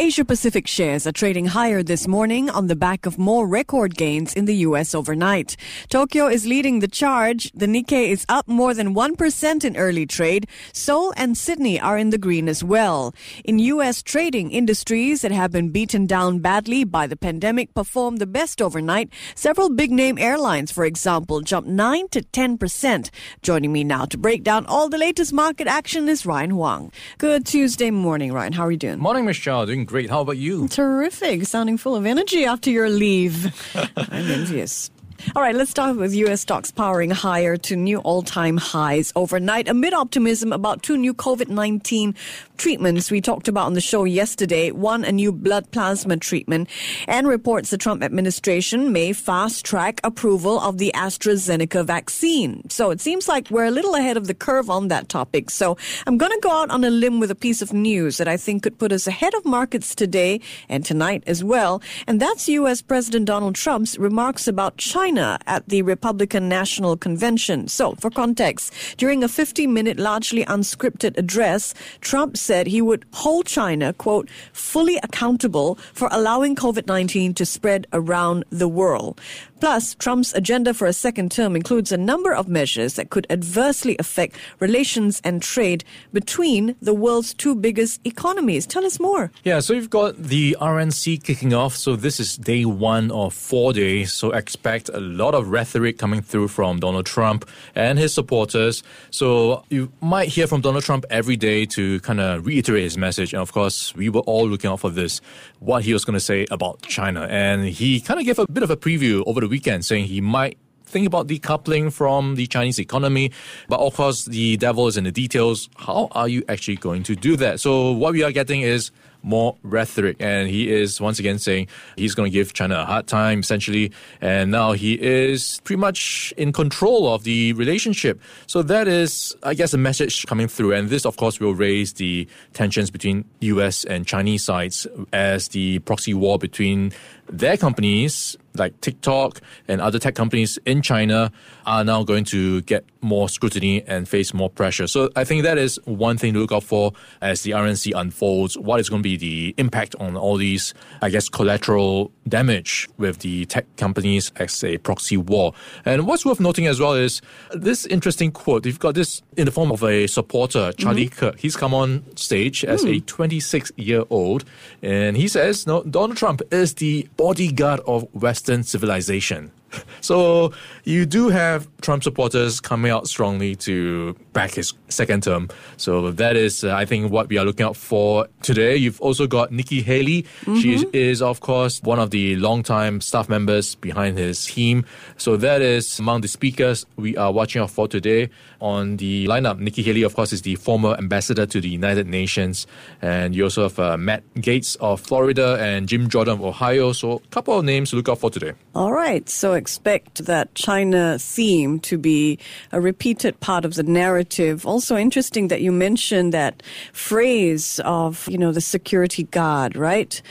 Asia Pacific shares are trading higher this morning on the back of more record gains in the U.S. overnight. Tokyo is leading the charge. The Nikkei is up more than 1% in early trade. Seoul and Sydney are in the green as well. In U.S. trading industries that have been beaten down badly by the pandemic performed the best overnight. Several big name airlines, for example, jumped 9 to 10%. Joining me now to break down all the latest market action is Ryan Huang. Good Tuesday morning, Ryan. How are you doing? Morning, Michelle. Doing great. How about you? Terrific. Sounding full of energy after your leave. I'm envious. All right, let's start with U.S. stocks powering higher to new all time highs overnight amid optimism about two new COVID 19 treatments we talked about on the show yesterday. One, a new blood plasma treatment, and reports the Trump administration may fast track approval of the AstraZeneca vaccine. So it seems like we're a little ahead of the curve on that topic. So I'm going to go out on a limb with a piece of news that I think could put us ahead of markets today and tonight as well. And that's U.S. President Donald Trump's remarks about China China at the Republican National Convention. So, for context, during a 50 minute, largely unscripted address, Trump said he would hold China, quote, fully accountable for allowing COVID 19 to spread around the world. Plus, Trump's agenda for a second term includes a number of measures that could adversely affect relations and trade between the world's two biggest economies. Tell us more. Yeah, so you've got the RNC kicking off. So this is day one of four days. So expect a lot of rhetoric coming through from Donald Trump and his supporters. So you might hear from Donald Trump every day to kind of reiterate his message. And of course, we were all looking out for this, what he was going to say about China. And he kind of gave a bit of a preview over the weekend saying he might think about decoupling from the Chinese economy. But of course, the devil is in the details. How are you actually going to do that? So what we are getting is more rhetoric. And he is once again saying he's going to give China a hard time, essentially. And now he is pretty much in control of the relationship. So that is, I guess, a message coming through. And this, of course, will raise the tensions between US and Chinese sides as the proxy war between their companies like TikTok and other tech companies in China are now going to get more scrutiny and face more pressure. So I think that is one thing to look out for as the RNC unfolds. What is going to be the impact on all these, I guess, collateral damage with the tech companies as a proxy war? And what's worth noting as well is this interesting quote. You've got this in the form of a supporter, Charlie mm-hmm. Kirk. He's come on stage as mm. a 26 year old, and he says, "No, Donald Trump is the bodyguard of Western civilization." So you do have Trump supporters coming out strongly to back his second term. So that is, uh, I think, what we are looking out for today. You've also got Nikki Haley. Mm-hmm. She is, of course, one of the longtime staff members behind his team. So that is among the speakers we are watching out for today on the lineup. Nikki Haley, of course, is the former ambassador to the United Nations. And you also have uh, Matt Gaetz of Florida and Jim Jordan of Ohio. So a couple of names to look out for today. All right. So expect that China theme to be a repeated part of the narrative. Also interesting that you mentioned that phrase of, you know, the security guard, right?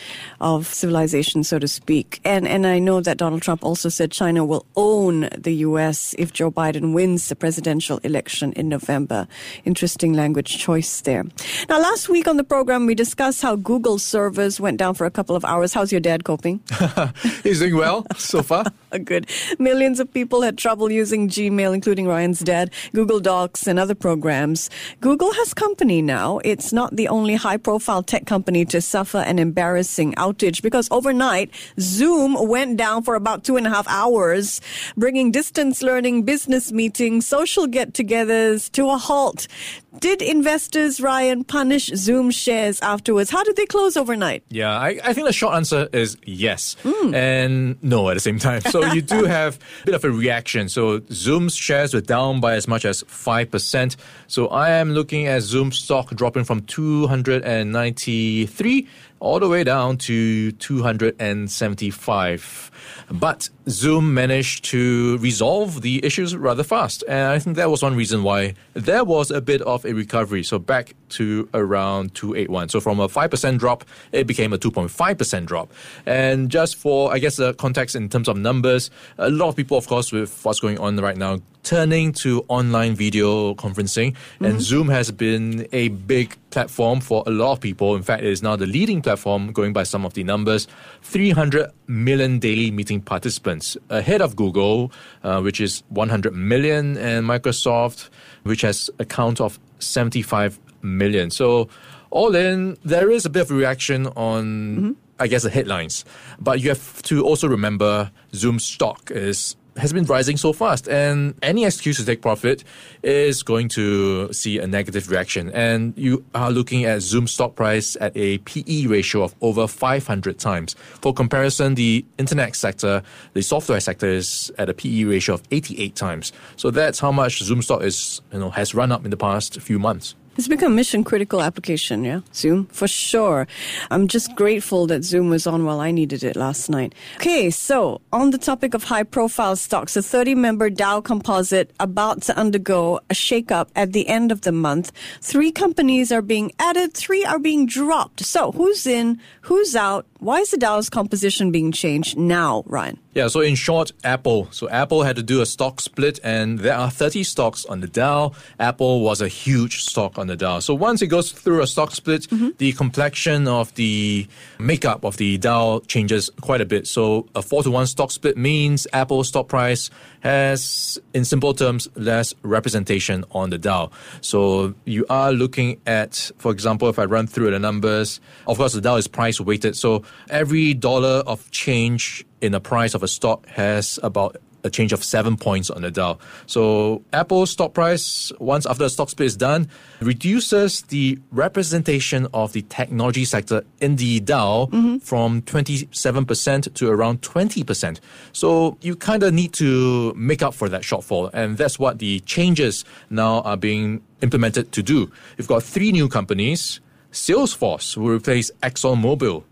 Of civilization, so to speak. And, and I know that Donald Trump also said China will own the U.S. if Joe Biden wins the presidential election in November. Interesting language choice there. Now, last week on the program, we discussed how Google servers went down for a couple of hours. How's your dad coping? He's doing well so far. Good. Millions of people had trouble using Gmail, including Ryan's dad, Google Docs, and other programs. Google has company now. It's not the only high profile tech company to suffer an embarrassing outage because overnight, Zoom went down for about two and a half hours, bringing distance learning, business meetings, social get togethers to a halt. Did investors, Ryan, punish Zoom shares afterwards? How did they close overnight? Yeah, I, I think the short answer is yes mm. and no at the same time. So you do have a bit of a reaction. So Zoom's shares were down by as much as 5%. So I am looking at Zoom stock dropping from 293 all the way down to 275. But Zoom managed to resolve the issues rather fast. And I think that was one reason why there was a bit of a recovery. So back to around 281. So from a 5% drop, it became a 2.5% drop. And just for, I guess, the context in terms of numbers, a lot of people, of course, with what's going on right now, turning to online video conferencing. Mm-hmm. And Zoom has been a big platform for a lot of people. In fact, it is now the leading platform, going by some of the numbers. 300 million daily meeting participants, ahead of Google, uh, which is 100 million, and Microsoft, which has a count of 75 million. So, all in, there is a bit of a reaction on. Mm-hmm. I guess the headlines, but you have to also remember Zoom stock is has been rising so fast, and any excuse to take profit is going to see a negative reaction. And you are looking at Zoom stock price at a PE ratio of over 500 times. For comparison, the internet sector, the software sector is at a PE ratio of 88 times. So that's how much Zoom stock is, you know, has run up in the past few months. It's become mission critical application, yeah? Zoom, for sure. I'm just grateful that Zoom was on while I needed it last night. Okay, so on the topic of high profile stocks, a 30 member Dow composite about to undergo a shakeup at the end of the month. Three companies are being added, three are being dropped. So who's in, who's out? Why is the Dow's composition being changed now, Ryan? Yeah, so in short, Apple. So Apple had to do a stock split, and there are 30 stocks on the Dow. Apple was a huge stock on the Dow. So once it goes through a stock split, mm-hmm. the complexion of the makeup of the Dow changes quite a bit. So a four to one stock split means Apple stock price has, in simple terms, less representation on the Dow. So you are looking at, for example, if I run through the numbers, of course, the Dow is price weighted. So every dollar of change in the price of a stock has about a change of seven points on the Dow. So Apple's stock price, once after the stock split is done, reduces the representation of the technology sector in the Dow mm-hmm. from 27% to around 20%. So you kind of need to make up for that shortfall. And that's what the changes now are being implemented to do. You've got three new companies. Salesforce will replace ExxonMobil.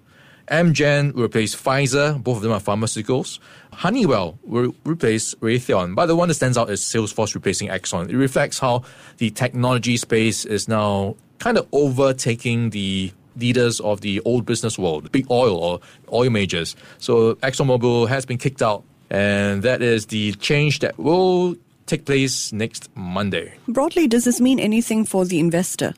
Amgen will replace Pfizer. Both of them are pharmaceuticals. Honeywell will replace Raytheon. But the one that stands out is Salesforce replacing Exxon. It reflects how the technology space is now kind of overtaking the leaders of the old business world, big oil or oil majors. So ExxonMobil has been kicked out, and that is the change that will take place next Monday. Broadly, does this mean anything for the investor?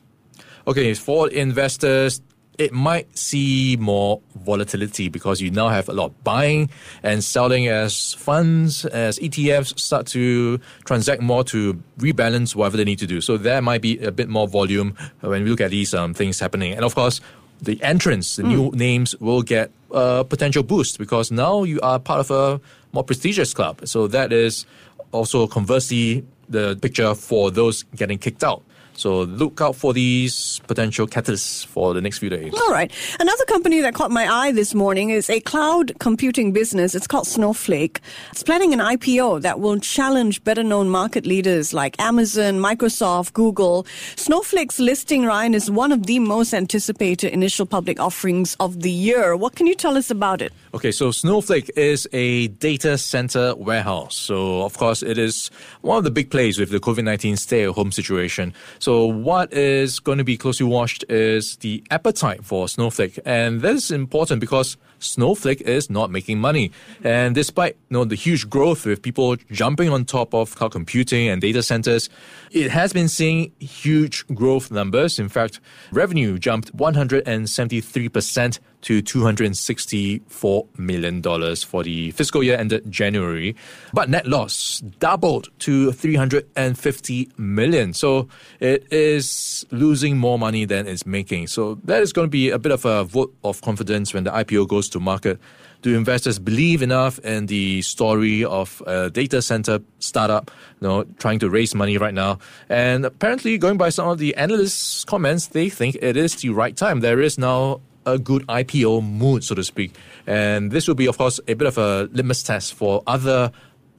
Okay, for investors, it might see more volatility because you now have a lot of buying and selling as funds, as ETFs start to transact more to rebalance whatever they need to do. So there might be a bit more volume when we look at these um, things happening. And of course, the entrance, the mm. new names will get a potential boost because now you are part of a more prestigious club. So that is also conversely the picture for those getting kicked out. So look out for these potential catalysts for the next few days. All right. Another company that caught my eye this morning is a cloud computing business. It's called Snowflake. It's planning an IPO that will challenge better known market leaders like Amazon, Microsoft, Google. Snowflake's listing, Ryan, is one of the most anticipated initial public offerings of the year. What can you tell us about it? Okay, so Snowflake is a data center warehouse. So, of course, it is one of the big plays with the COVID 19 stay at home situation. So, what is going to be closely watched is the appetite for Snowflake. And that is important because Snowflake is not making money. And despite you know, the huge growth with people jumping on top of cloud computing and data centers, it has been seeing huge growth numbers. In fact, revenue jumped 173% to $264 million for the fiscal year ended January. But net loss doubled to 350 million. So it is losing more money than it's making. So that is going to be a bit of a vote of confidence when the IPO goes to market. Do investors believe enough in the story of a data center startup, you know, trying to raise money right now? And apparently, going by some of the analysts' comments, they think it is the right time. There is now a good IPO mood, so to speak. And this will be, of course, a bit of a litmus test for other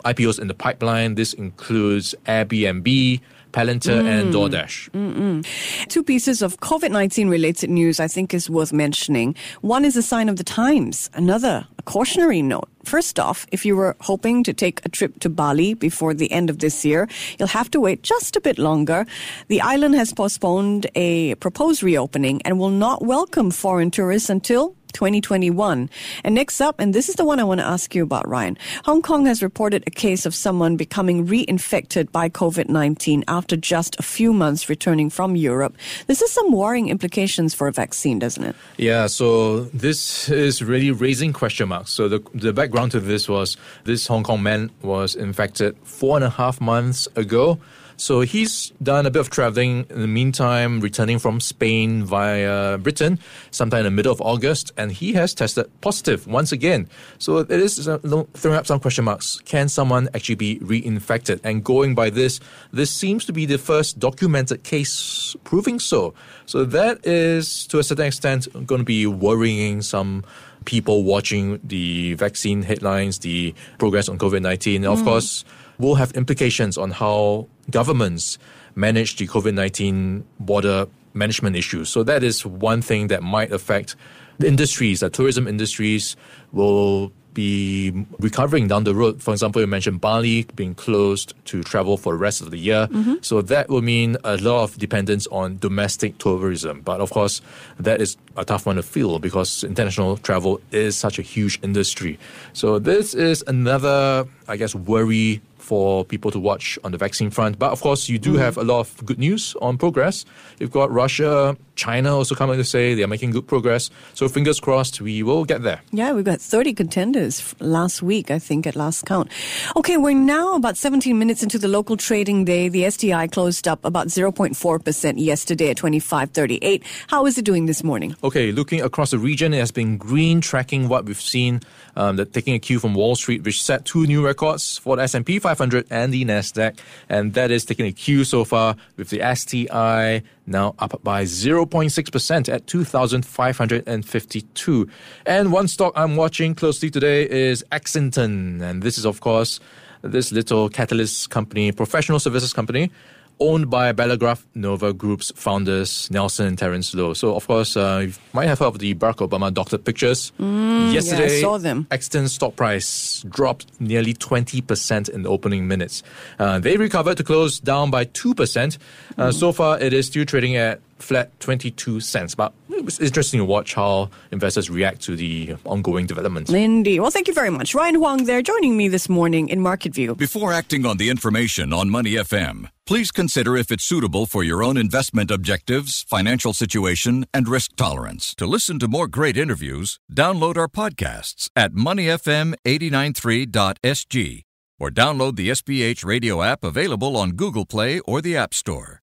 IPOs in the pipeline. This includes Airbnb, Palantir and mm-hmm. DoorDash. Mm-hmm. Two pieces of COVID 19 related news I think is worth mentioning. One is a sign of the times, another, a cautionary note. First off, if you were hoping to take a trip to Bali before the end of this year, you'll have to wait just a bit longer. The island has postponed a proposed reopening and will not welcome foreign tourists until 2021. And next up, and this is the one I want to ask you about, Ryan. Hong Kong has reported a case of someone becoming reinfected by COVID 19 after just a few months returning from Europe. This has some worrying implications for a vaccine, doesn't it? Yeah, so this is really raising question marks. So the, the background to this was this Hong Kong man was infected four and a half months ago. So he's done a bit of traveling in the meantime, returning from Spain via Britain sometime in the middle of August, and he has tested positive once again. So it is throwing up some question marks. Can someone actually be reinfected? And going by this, this seems to be the first documented case proving so. So that is, to a certain extent, going to be worrying some people watching the vaccine headlines, the progress on COVID 19. Of mm. course, will have implications on how governments manage the COVID 19 border management issues. So that is one thing that might affect the industries, the tourism industries will be recovering down the road. For example, you mentioned Bali being closed to travel for the rest of the year. Mm-hmm. So that will mean a lot of dependence on domestic tourism. But of course, that is a tough one to fill because international travel is such a huge industry. So this is another, I guess, worry for people to watch on the vaccine front. But of course, you do mm-hmm. have a lot of good news on progress. You've got Russia, China also coming to say they are making good progress. So fingers crossed, we will get there. Yeah, we've got 30 contenders last week, I think, at last count. Okay, we're now about 17 minutes into the local trading day. The STI closed up about 0.4% yesterday at 25.38. How is it doing this morning? Okay, looking across the region, it has been green, tracking what we've seen, um, that taking a cue from Wall Street, which set two new records for the S&P 500 and the Nasdaq, and that is taking a cue so far with the STI now up by 0.6% at 2,552. And one stock I'm watching closely today is Exington, and this is of course this little Catalist company, professional services company owned by Bellegraph Nova Group's founders, Nelson and Terence Low. So, of course, uh, you might have heard of the Barack Obama doctored pictures. Yesterday, saw them. Exton's stock price dropped nearly 20% in the opening minutes. Uh, they recovered to close down by 2%. Uh, So far, it is still trading at flat 22 cents. But it was interesting to watch how investors react to the ongoing developments. Lindy. Well, thank you very much. Ryan Huang there joining me this morning in Market View. Before acting on the information on Money FM, please consider if it's suitable for your own investment objectives, financial situation, and risk tolerance. To listen to more great interviews, download our podcasts at moneyfm893.sg or download the SPH radio app available on Google Play or the App Store.